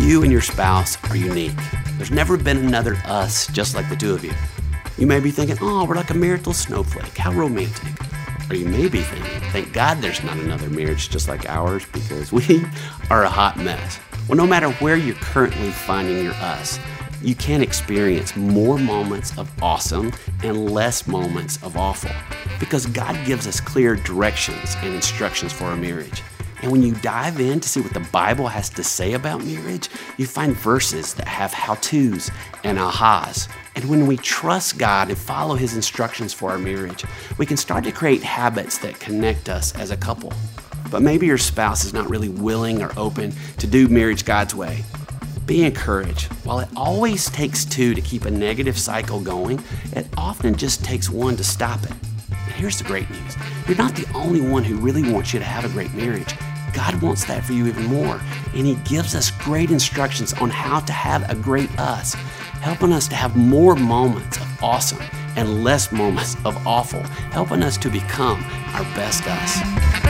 You and your spouse are unique. There's never been another us just like the two of you. You may be thinking, oh, we're like a marital snowflake. How romantic. Or you may be thinking, thank God there's not another marriage just like ours because we are a hot mess. Well, no matter where you're currently finding your us, you can experience more moments of awesome and less moments of awful because God gives us clear directions and instructions for our marriage. And when you dive in to see what the Bible has to say about marriage, you find verses that have how to's and ahas. And when we trust God and follow His instructions for our marriage, we can start to create habits that connect us as a couple. But maybe your spouse is not really willing or open to do marriage God's way. Be encouraged. While it always takes two to keep a negative cycle going, it often just takes one to stop it. And here's the great news you're not the only one who really wants you to have a great marriage. God wants that for you even more. And He gives us great instructions on how to have a great us, helping us to have more moments of awesome and less moments of awful, helping us to become our best us.